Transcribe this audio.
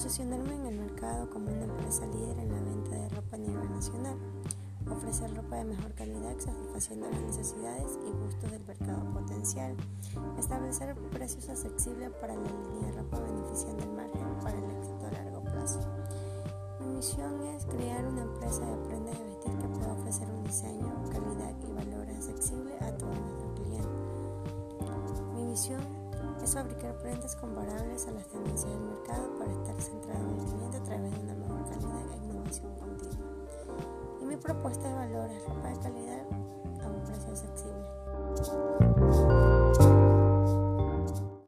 Posicionarme en el mercado como una empresa líder en la venta de ropa a nivel nacional. Ofrecer ropa de mejor calidad satisfaciendo las necesidades y gustos del mercado potencial. Establecer precios accesibles para la línea de ropa beneficiando el margen para el éxito a largo plazo. Mi misión es crear una empresa de prendas de vestir que pueda ofrecer un diseño, calidad y valores accesibles a todos nuestros clientes. Mi misión es fabricar prendas comparables a las tendencias del mercado para estar centrado en el cliente a través de una mejor calidad e innovación continua. Y mi propuesta de valor es